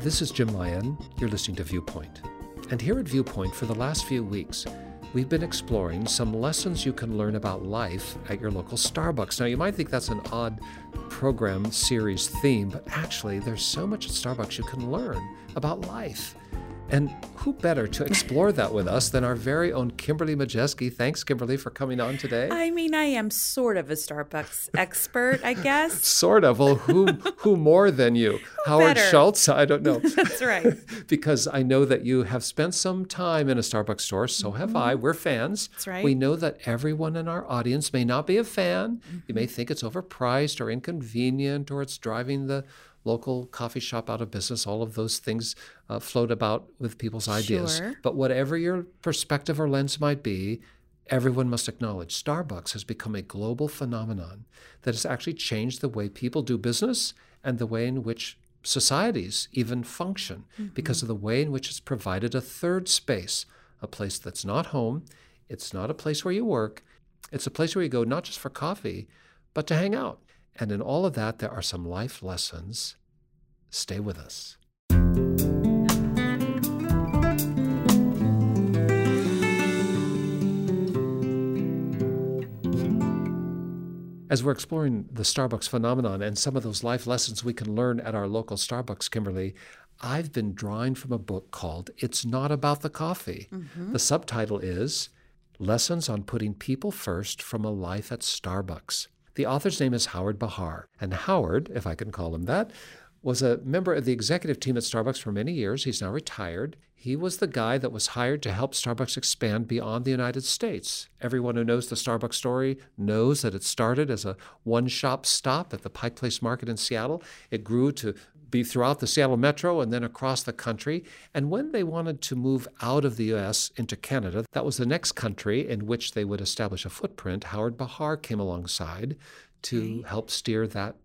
this is Jim Lyon. You're listening to Viewpoint. And here at Viewpoint, for the last few weeks, we've been exploring some lessons you can learn about life at your local Starbucks. Now, you might think that's an odd program series theme, but actually, there's so much at Starbucks you can learn about life. And who better to explore that with us than our very own Kimberly Majeski? Thanks, Kimberly, for coming on today. I mean, I am sort of a Starbucks expert, I guess. sort of. Well, who who more than you? Who Howard better? Schultz? I don't know. That's right. because I know that you have spent some time in a Starbucks store. So have I. We're fans. Mm-hmm. That's right. We know that everyone in our audience may not be a fan. You may Mm-hmm. think it's overpriced or inconvenient or it's driving the local coffee shop out of business. All of those things uh, float about with people's ideas. Sure. But whatever your perspective or lens might be, everyone must acknowledge Starbucks has become a global phenomenon that has actually changed the way people do business and the way in which societies even function because of the way in which it's provided a third space, a place that's not home, it's not a place where you work, it's a place where you go not just for coffee, but to hang out. And in all of that, there are some life lessons. Stay with us. As we're exploring the Starbucks phenomenon and some of those life lessons we can learn at our local Starbucks, Kimberly, I've been drawing from a book called It's Not About the Coffee. Mm-hmm. The subtitle is Lessons on Putting People First from a Life at Starbucks. The author's name is Howard Behar. And Howard, if I can call him that, was a member of the executive team at Starbucks for many years. He's now retired. He was the guy that was hired to help Starbucks expand beyond the United States. Everyone who knows the Starbucks story knows that it started as a one shop stop at the Pike Place Market in Seattle. It grew to be throughout the Seattle metro and then across the country. And when they wanted to move out of the US into Canada, that was the next country in which they would establish a footprint. Howard Behar came alongside to help steer that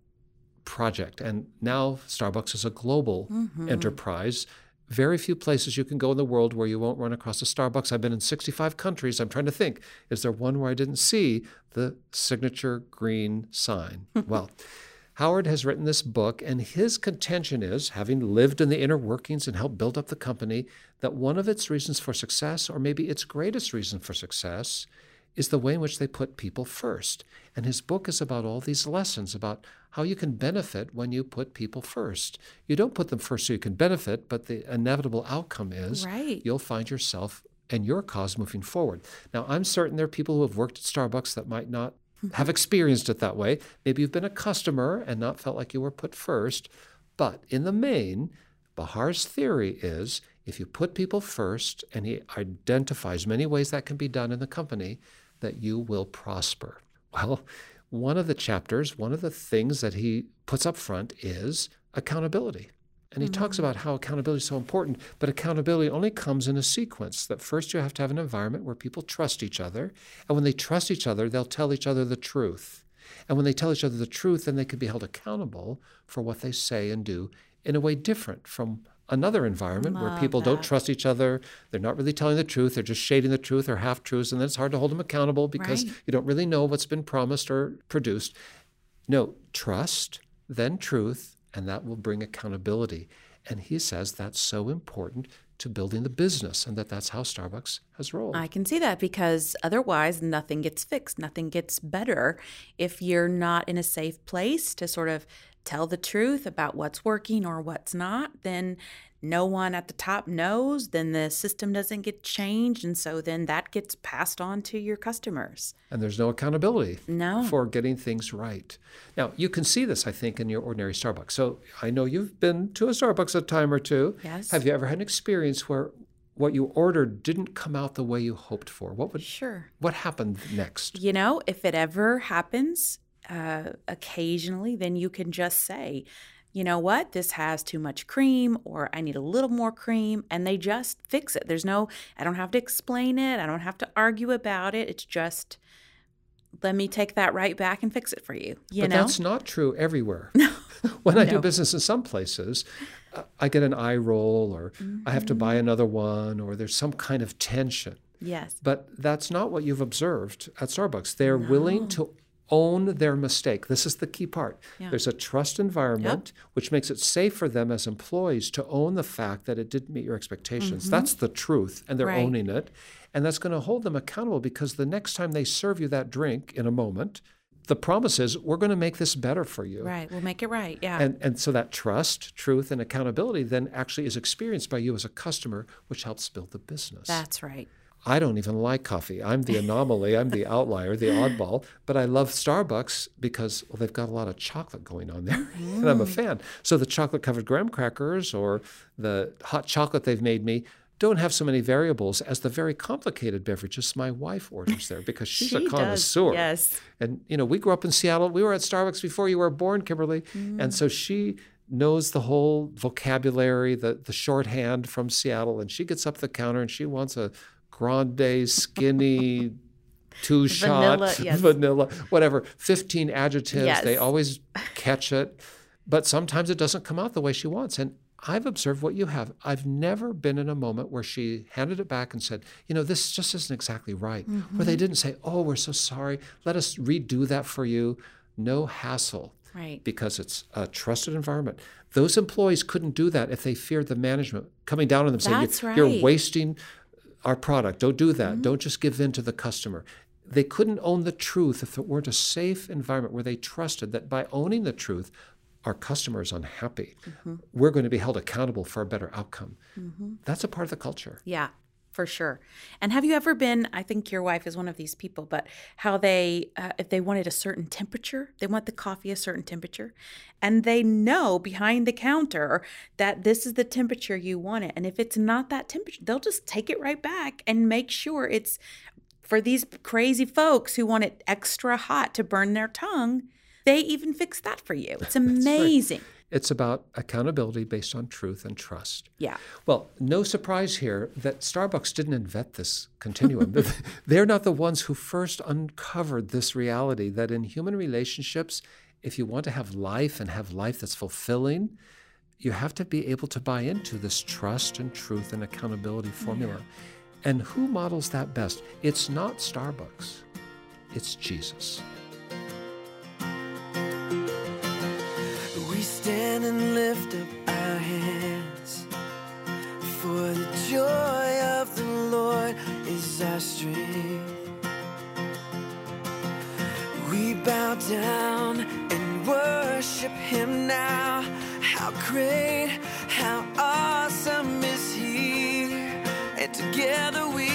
project. And now Starbucks is a global mm-hmm. enterprise. Very few places you can go in the world where you won't run across a Starbucks. I've been in 65 countries. I'm trying to think, is there one where I didn't see the signature green sign? well, Howard has written this book, and his contention is, having lived in the inner workings and helped build up the company, that one of its reasons for success, or maybe its greatest reason for success, is the way in which they put people first. And his book is about all these lessons about how you can benefit when you put people first. You don't put them first so you can benefit, but the inevitable outcome is Right. you'll find yourself and your cause moving forward. Now, I'm certain there are people who have worked at Starbucks that might not mm-hmm. have experienced it that way. Maybe you've been a customer and not felt like you were put first. But in the main, Behar's theory is if you put people first, and he identifies many ways that can be done in the company, that you will prosper. Well, one of the chapters, one of the things that he puts up front is accountability. And he talks mm-hmm. about how accountability is so important, but accountability only comes in a sequence. That first you have to have an environment where people trust each other. And when they trust each other, they'll tell each other the truth. And when they tell each other the truth, then they can be held accountable for what they say and do in a way different from another environment where Love people don't trust each other. They're not really telling the truth. They're just shading the truth or half truths. And then it's hard to hold them accountable because Right. you don't really know what's been promised or produced. No, trust, then truth, and that will bring accountability. And he says that's so important to building the business and that that's how Starbucks has rolled. I can see that because otherwise nothing gets fixed, nothing gets better if you're not in a safe place to sort of tell the truth about what's working or what's not, then no one at the top knows, then the system doesn't get changed and so then that gets passed on to your customers. and there's no accountability No. for getting things right. Now, you can see this, I think, in your ordinary Starbucks. So I know you've been to a Starbucks a time or two. Yes. Have you ever had an experience where what you ordered didn't come out the way you hoped for? What would Sure. what happened next? You know, if it ever happens uh, occasionally, then you can just say, you know what, this has too much cream, or I need a little more cream, and they just fix it. There's no, I don't have to explain it, I don't have to argue about it. It's just, let me take that right back and fix it for you. You but know? that's not true everywhere. when I do business in some places, uh, I get an eye roll or I have to Mm-hmm. buy another one or there's some kind of tension. yes. But that's not what you've observed at Starbucks. They're willing to own their mistake. This is the key part. Yeah. There's a trust environment, which makes it safe for them as employees to own the fact that it didn't meet your expectations. That's the truth, and they're Mm-hmm. Right. owning it. And that's going to hold them accountable because the next time they serve you that drink in a moment, the promise is we're going to make this better for you. Right. We'll make it right. Yeah. And, and so that trust, truth, and accountability then actually is experienced by you as a customer, which helps build the business. That's right. I don't even like coffee. I'm the anomaly. I'm the outlier, the oddball. But I love Starbucks because well, they've got a lot of chocolate going on there, and I'm a fan. So the chocolate covered graham crackers or the hot chocolate they've made me don't have so many variables as the very complicated beverages my wife orders there because she's She a does, connoisseur. yes. And you know, we grew up in Seattle. We were at Starbucks before you were born, Kimberly. Mm-hmm. And so she knows the whole vocabulary, the the shorthand from Seattle, and she gets up the counter and she wants a grande, skinny, two shot Vanilla, yes. vanilla, whatever, 15 adjectives. They always catch it. But sometimes it doesn't come out the way she wants. And I've observed what you have. I've never been in a moment where she handed it back and said, you know, this just isn't exactly right. Where Mm-hmm. they didn't say, oh, we're so sorry. Let us redo that for you. No hassle Right. because it's a trusted environment. Those employees couldn't do that if they feared the management coming down on them saying, That's "You- right. Mm-hmm. You're wasting our product. Don't do that. Don't just give in to the customer. They couldn't own the truth if it weren't a safe environment where they trusted that by owning the truth, our customer is unhappy. Mm-hmm. We're going to be held accountable for a better outcome. That's a part of the culture. Yeah, for sure. And have you ever been? I think your wife is one of these people, but how they, uh, if they wanted a certain temperature, they want the coffee a certain temperature, and they know behind the counter that this is the temperature you want it. And if it's not that temperature, they'll just take it right back and make sure it's for these crazy folks who want it extra hot to burn their tongue. They even fix that for you. It's amazing. It's about accountability based on truth and trust. Yeah. Well, no surprise here that Starbucks didn't invent this continuum. They're not the ones who first uncovered this reality that in human relationships, if you want to have life and have life that's fulfilling, you have to be able to buy into this trust and truth and accountability formula. And who models that best? It's not Starbucks, it's Jesus. Strength. We bow down and worship Him now. How great, how awesome is He! And together we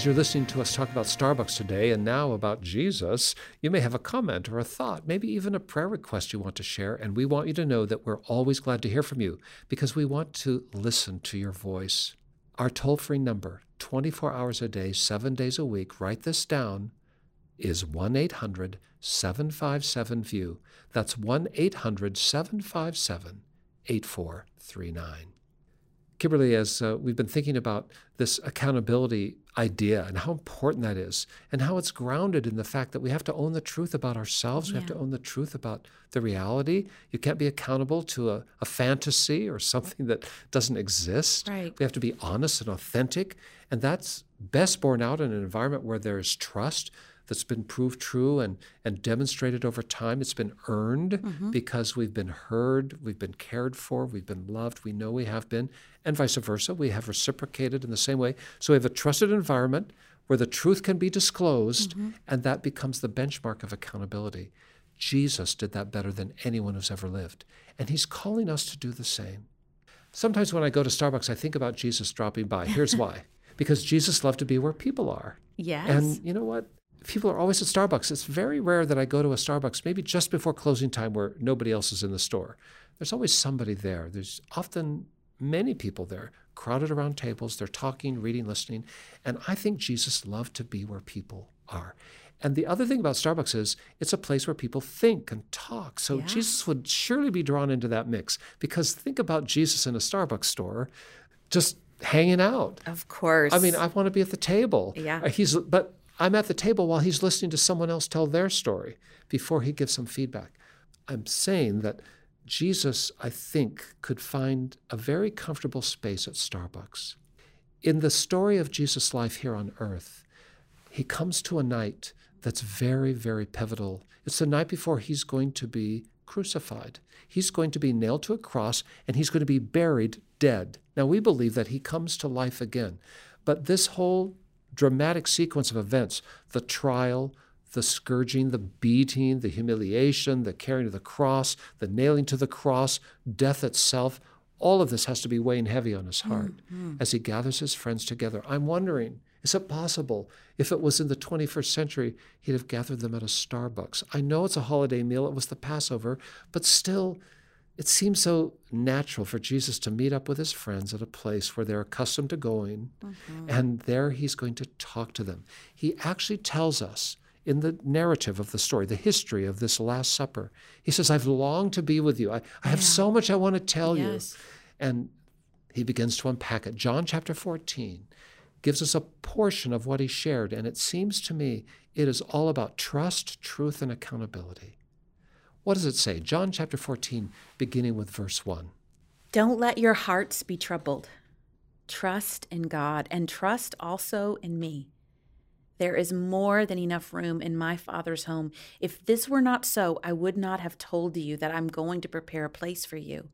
As you're listening to us talk about Starbucks today and now about Jesus, you may have a comment or a thought, maybe even a prayer request you want to share, and we want you to know that we're always glad to hear from you because we want to listen to your voice. Our toll free number, 24 hours a day, seven days a week, write this down, is 1 800 757 VIEW. That's 1 800 757 8439. Kimberly, as uh, we've been thinking about this accountability idea and how important that is, and how it's grounded in the fact that we have to own the truth about ourselves, yeah. we have to own the truth about the reality. You can't be accountable to a, a fantasy or something that doesn't exist. Right. We have to be honest and authentic, and that's best borne out in an environment where there is trust, that's been proved true and, and demonstrated over time. It's been earned mm-hmm. because we've been heard, we've been cared for, we've been loved, we know we have been, and vice versa. We have reciprocated in the same way. So we have a trusted environment where the truth can be disclosed, mm-hmm. and that becomes the benchmark of accountability. Jesus did that better than anyone who's ever lived. And he's calling us to do the same. Sometimes when I go to Starbucks, I think about Jesus dropping by. Here's why because Jesus loved to be where people are. Yes. And you know what? People are always at Starbucks. It's very rare that I go to a Starbucks maybe just before closing time where nobody else is in the store. There's always somebody there. There's often many people there, crowded around tables. They're talking, reading, listening. And I think Jesus loved to be where people are. And the other thing about Starbucks is it's a place where people think and talk. So yeah. Jesus would surely be drawn into that mix because think about Jesus in a Starbucks store just hanging out. Of course. I mean, I want to be at the table. Yeah. Uh, he's but I'm at the table while he's listening to someone else tell their story before he gives some feedback. I'm saying that Jesus, I think, could find a very comfortable space at Starbucks. In the story of Jesus' life here on earth, he comes to a night that's very, very pivotal. It's the night before he's going to be crucified. He's going to be nailed to a cross and he's going to be buried dead. Now, we believe that he comes to life again. But this whole dramatic sequence of events the trial, the scourging, the beating, the humiliation, the carrying of the cross, the nailing to the cross, death itself. All of this has to be weighing heavy on his heart mm-hmm. as he gathers his friends together. I'm wondering, is it possible if it was in the 21st century, he'd have gathered them at a Starbucks? I know it's a holiday meal, it was the Passover, but still, it seems so natural for Jesus to meet up with his friends at a place where they're accustomed to going, mm-hmm. and there he's going to talk to them. He actually tells us in the narrative of the story, the history of this Last Supper, he says, I've longed to be with you. I, I have yeah. so much I want to tell yes. you. And he begins to unpack it. John chapter 14 gives us a portion of what he shared, and it seems to me it is all about trust, truth, and accountability. What does it say? John chapter 14, beginning with verse 1. Don't let your hearts be troubled. Trust in God and trust also in me. There is more than enough room in my Father's home. If this were not so, I would not have told you that I'm going to prepare a place for you.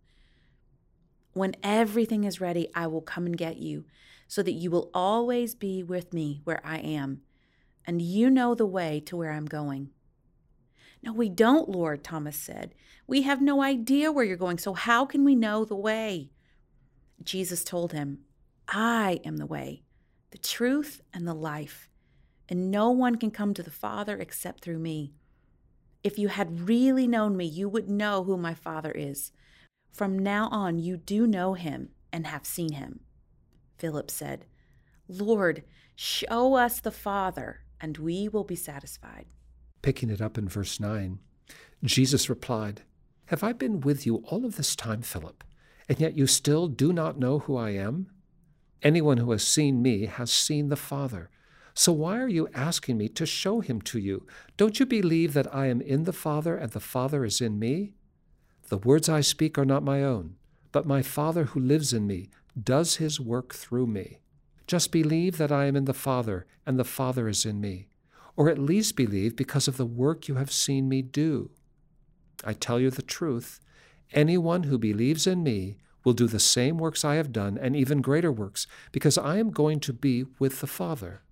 When everything is ready, I will come and get you, so that you will always be with me where I am, and you know the way to where I'm going. No, we don't, Lord, Thomas said. We have no idea where you're going, so how can we know the way? Jesus told him, I am the way, the truth, and the life, and no one can come to the Father except through me. If you had really known me, you would know who my Father is. From now on, you do know him and have seen him. Philip said, Lord, show us the Father, and we will be satisfied. Picking it up in verse 9, Jesus replied, Have I been with you all of this time, Philip, and yet you still do not know who I am? Anyone who has seen me has seen the Father. So why are you asking me to show him to you? Don't you believe that I am in the Father and the Father is in me? The words I speak are not my own, but my Father who lives in me does his work through me. Just believe that I am in the Father and the Father is in me or at least believe because of the work you have seen me do. I tell you the truth anyone who believes in me will do the same works I have done and even greater works, because I am going to be with the Father.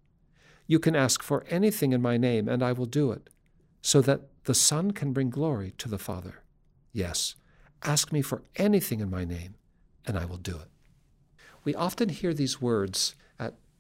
You can ask for anything in my name, and I will do it, so that the Son can bring glory to the Father. Yes, ask me for anything in my name, and I will do it. We often hear these words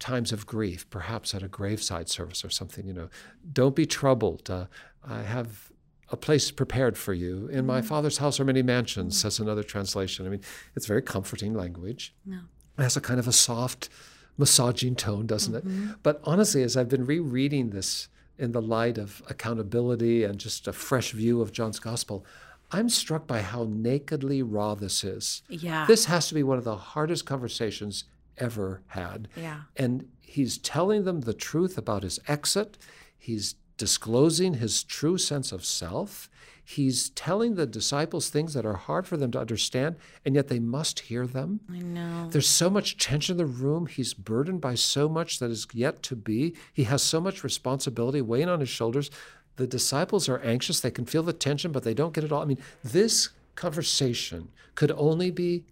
times of grief, perhaps at a graveside service or something, you know, don't be troubled. Uh, I have a place prepared for you. In my father's house are many mansions, says another translation. I mean, it's very comforting language. No. It has a kind of a soft, massaging tone, doesn't it? But honestly, as I've been rereading this in the light of accountability and just a fresh view of John's gospel, I'm struck by how nakedly raw this is. Yeah. This has to be one of the hardest conversations ever had. Yeah. And he's telling them the truth about his exit. He's disclosing his true sense of self. He's telling the disciples things that are hard for them to understand, and yet they must hear them. I know. There's so much tension in the room. He's burdened by so much that is yet to be. He has so much responsibility weighing on his shoulders. The disciples are anxious. They can feel the tension, but they don't get it all. I mean, this conversation could only be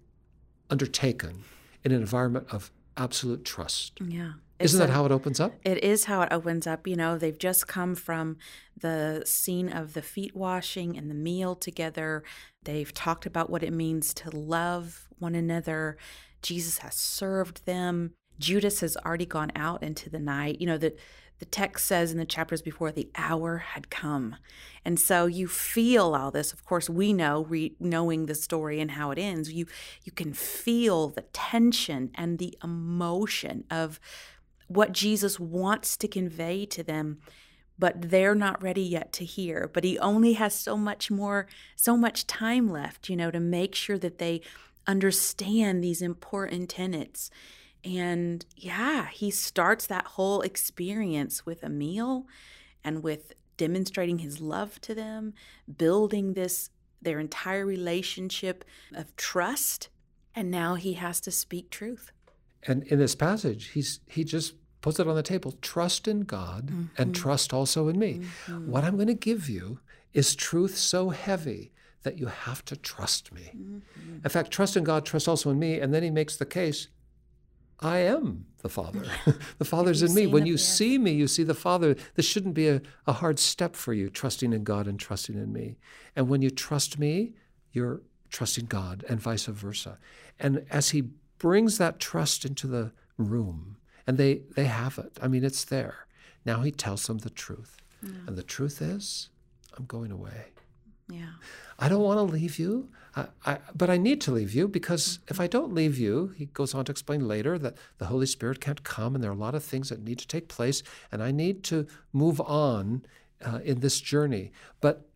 undertaken in an environment of absolute trust. Yeah. Isn't that how it opens up? It is how it opens up. You know, they've just come from the scene of the feet washing and the meal together. They've talked about what it means to love one another. Jesus has served them. Judas has already gone out into the night. You know, the, the text says in the chapters before, the hour had come. And so you feel all this. Of course, we know, re- knowing the story and how it ends, you, you can feel the tension and the emotion of what Jesus wants to convey to them, but they're not ready yet to hear. But he only has so much more, so much time left, you know, to make sure that they understand these important tenets. And yeah, he starts that whole experience with a meal and with demonstrating his love to them, building this their entire relationship of trust. And now he has to speak truth. And in this passage, he's he just puts it on the table. Trust in God and mm-hmm. trust also in me. Mm-hmm. What I'm going to give you is truth so heavy that you have to trust me. Mm-hmm. In fact, trust in God, trust also in me. And then he makes the case I am the Father. the Father's in me. When you see me, you see the Father. This shouldn't be a, a hard step for you, trusting in God and trusting in me. And when you trust me, you're trusting God and vice versa. And as he brings that trust into the room, and they, they have it, I mean, it's there. Now he tells them the truth. And the truth is, I'm going away. Yeah. I don't want to leave you, I, I, but I need to leave you because if I don't leave you, he goes on to explain later that the Holy Spirit can't come and there are a lot of things that need to take place, and I need to move on uh, in this journey. But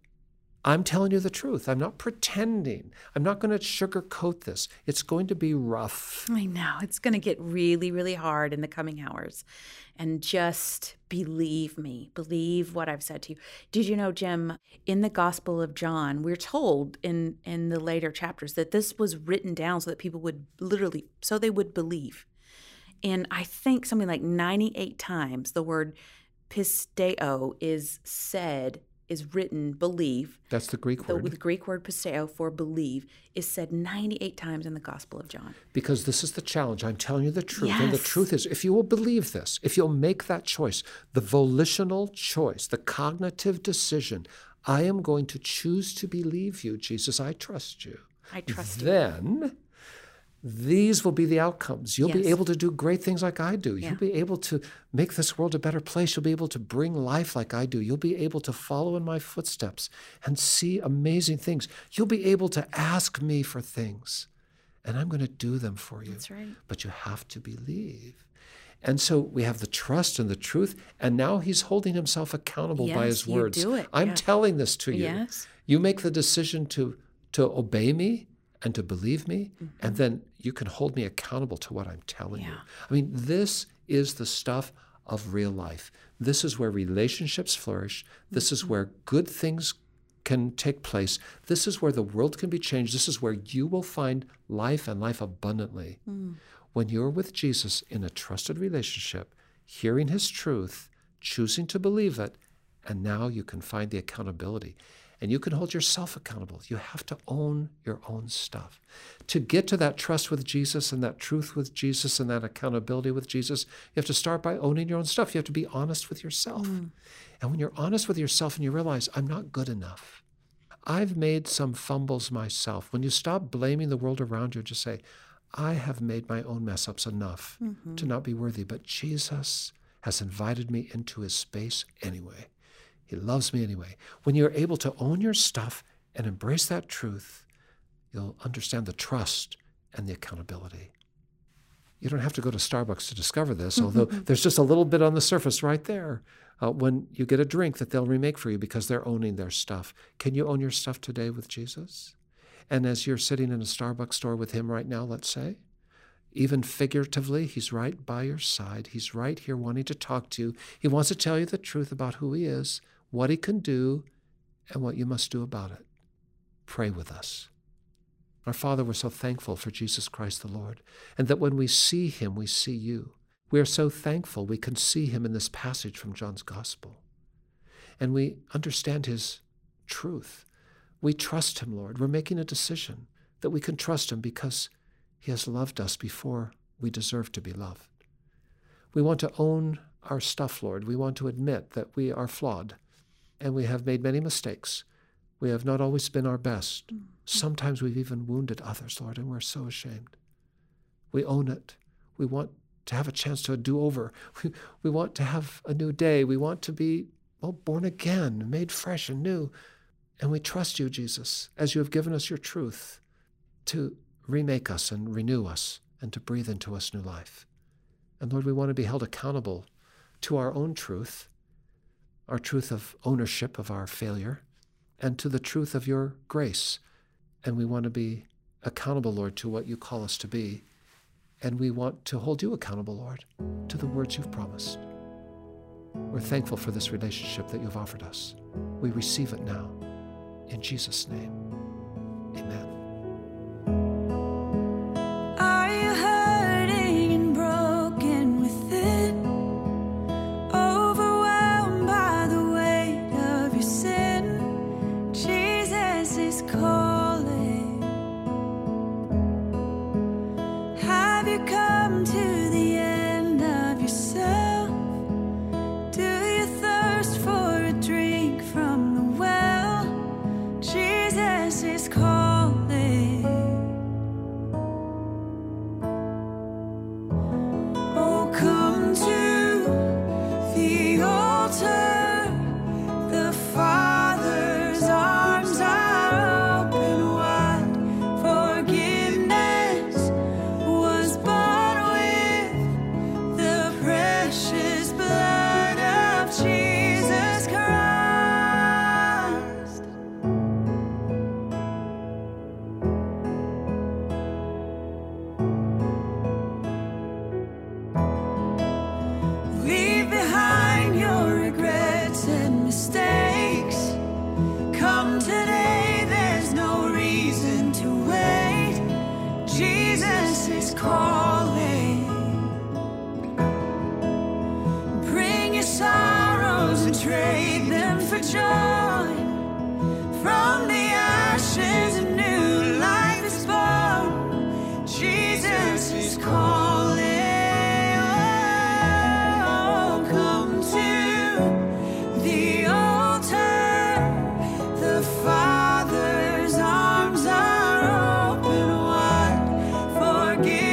I'm telling you the truth. I'm not pretending. I'm not going to sugarcoat this. It's going to be rough. I know. It's going to get really, really hard in the coming hours. And just believe me, believe what I've said to you. Did you know, Jim, in the Gospel of John, we're told in, in the later chapters that this was written down so that people would literally, so they would believe. And I think something like 98 times the word pisteo is said, is written, believe. That's the Greek The, word. the Greek word pisteo for believe is said 98 times in the Gospel of John. because this is the challenge. I'm telling you the truth. Yes. And the truth is, if you will believe this, if you'll make that choice, the volitional choice, the cognitive decision, I am going to choose to believe you, Jesus. I trust you. I trust you. Then these will be the outcomes. You'll be able to do great things like I do. Yeah. You'll be able to make this world a better place. You'll be able to bring life like I do. You'll be able to follow in my footsteps and see amazing things. You'll be able to ask me for things, and I'm going to do them for you. That's right. But you have to believe. And so we have the trust and the truth, and now he's holding himself accountable by Yes, his you words. do it, I'm yeah. telling this to you. Yes. You make the decision to to obey me and to believe me, and mm-hmm. then you can hold me accountable to what I'm telling you. Mm-hmm. I mean, this is the stuff of real life. This is where relationships flourish. This Mm-hmm. is where good things can take place. This is where the world can be changed. This is where you will find life and life abundantly. Mm. When you're with Jesus in a trusted relationship, hearing his truth, choosing to believe it, and now you can find the accountability. And you can hold yourself accountable. You have to own your own stuff. To get to that trust with Jesus and that truth with Jesus and that accountability with Jesus, you have to start by owning your own stuff. You have to be honest with yourself. And when you're honest with yourself and you realize, I'm not good enough, I've made some fumbles myself. When you stop blaming the world around you, just say, I have made my own mess ups enough Mm-hmm. to not be worthy, but Jesus has invited me into his space anyway. He loves me anyway. When you're able to own your stuff and embrace that truth, you'll understand the trust and the accountability. You don't have to go to Starbucks to discover this, although there's just a little bit on the surface right there. Uh, when you get a drink that they'll remake for you because they're owning their stuff. Can you own your stuff today with Jesus? And as you're sitting in a Starbucks store with him right now, let's say, even figuratively, he's right by your side. He's right here wanting to talk to you. He wants to tell you the truth about who he is, what he can do, and what you must do about it. Pray with us. Our Father, we're so thankful for Jesus Christ the Lord, and that when we see him, we see you. We are so thankful we can see him in this passage from John's Gospel. And we understand his truth. We trust him, Lord. We're making a decision that we can trust him because he has loved us before we deserve to be loved. We want to own our stuff, Lord. We want to admit that we are flawed and we have made many mistakes. We have not always been our best. Mm-hmm. Sometimes we've even wounded others, Lord, and we're so ashamed. We own it. We want to have a chance to do over. We, we want to have a new day. We want to be, well, born again, made fresh and new. And we trust you, Jesus, as you have given us your truth to remake us and renew us and to breathe into us new life. And Lord, we want to be held accountable to our own truth, our truth of ownership of our failure, and to the truth of your grace. And we want to be accountable, Lord, to what you call us to be. And we want to hold you accountable, Lord, to the words you've promised. We're thankful for this relationship that you've offered us. We receive it now. In Jesus' name, amen. 是。forgive.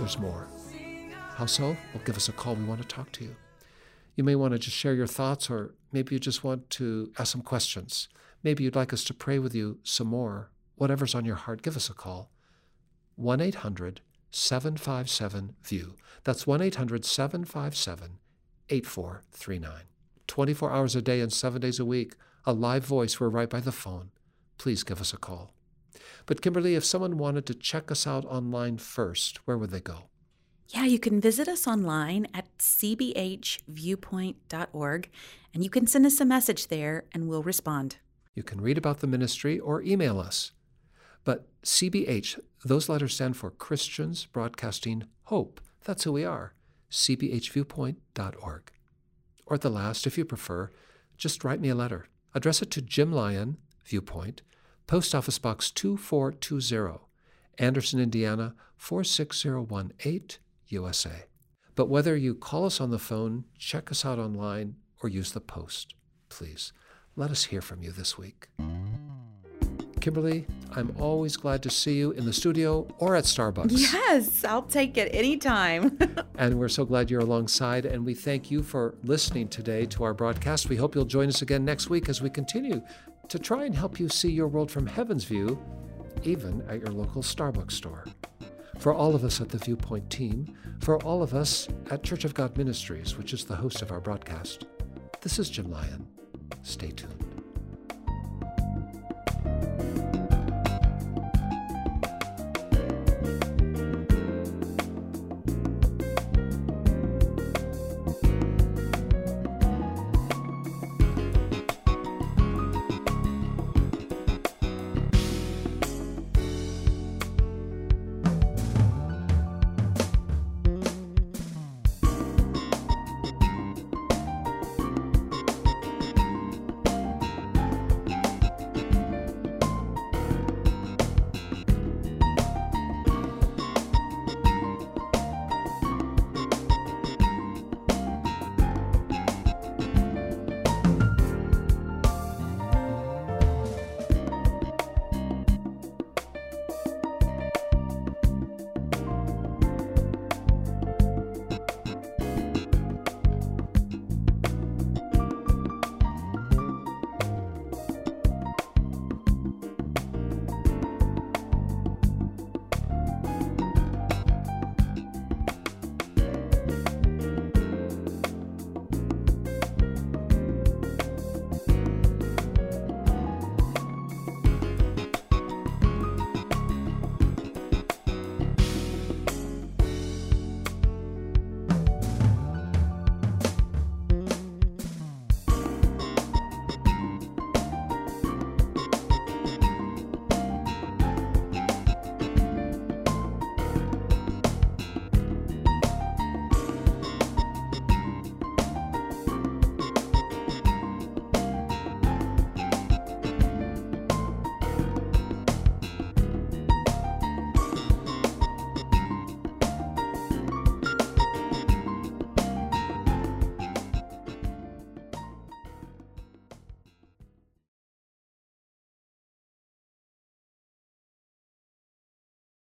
There's more. How so? Well, give us a call. We want to talk to you. You may want to just share your thoughts, or maybe you just want to ask some questions. Maybe you'd like us to pray with you some more. Whatever's on your heart, give us a call. 1 800 757 VIEW. That's 1 800 757 8439. 24 hours a day and seven days a week, a live voice. We're right by the phone. Please give us a call. But, Kimberly, if someone wanted to check us out online first, where would they go? Yeah, you can visit us online at cbhviewpoint.org and you can send us a message there and we'll respond. You can read about the ministry or email us. But CBH, those letters stand for Christians Broadcasting Hope. That's who we are. cbhviewpoint.org. Or at the last, if you prefer, just write me a letter. Address it to Jim Lyon, Viewpoint, Post Office Box 2420, Anderson, Indiana 46018, USA. But whether you call us on the phone, check us out online, or use the post, please let us hear from you this week. Kimberly, I'm always glad to see you in the studio or at Starbucks. Yes, I'll take it anytime. and we're so glad you're alongside, and we thank you for listening today to our broadcast. We hope you'll join us again next week as we continue to try and help you see your world from heaven's view, even at your local Starbucks store. For all of us at the Viewpoint team, for all of us at Church of God Ministries, which is the host of our broadcast, this is Jim Lyon. Stay tuned.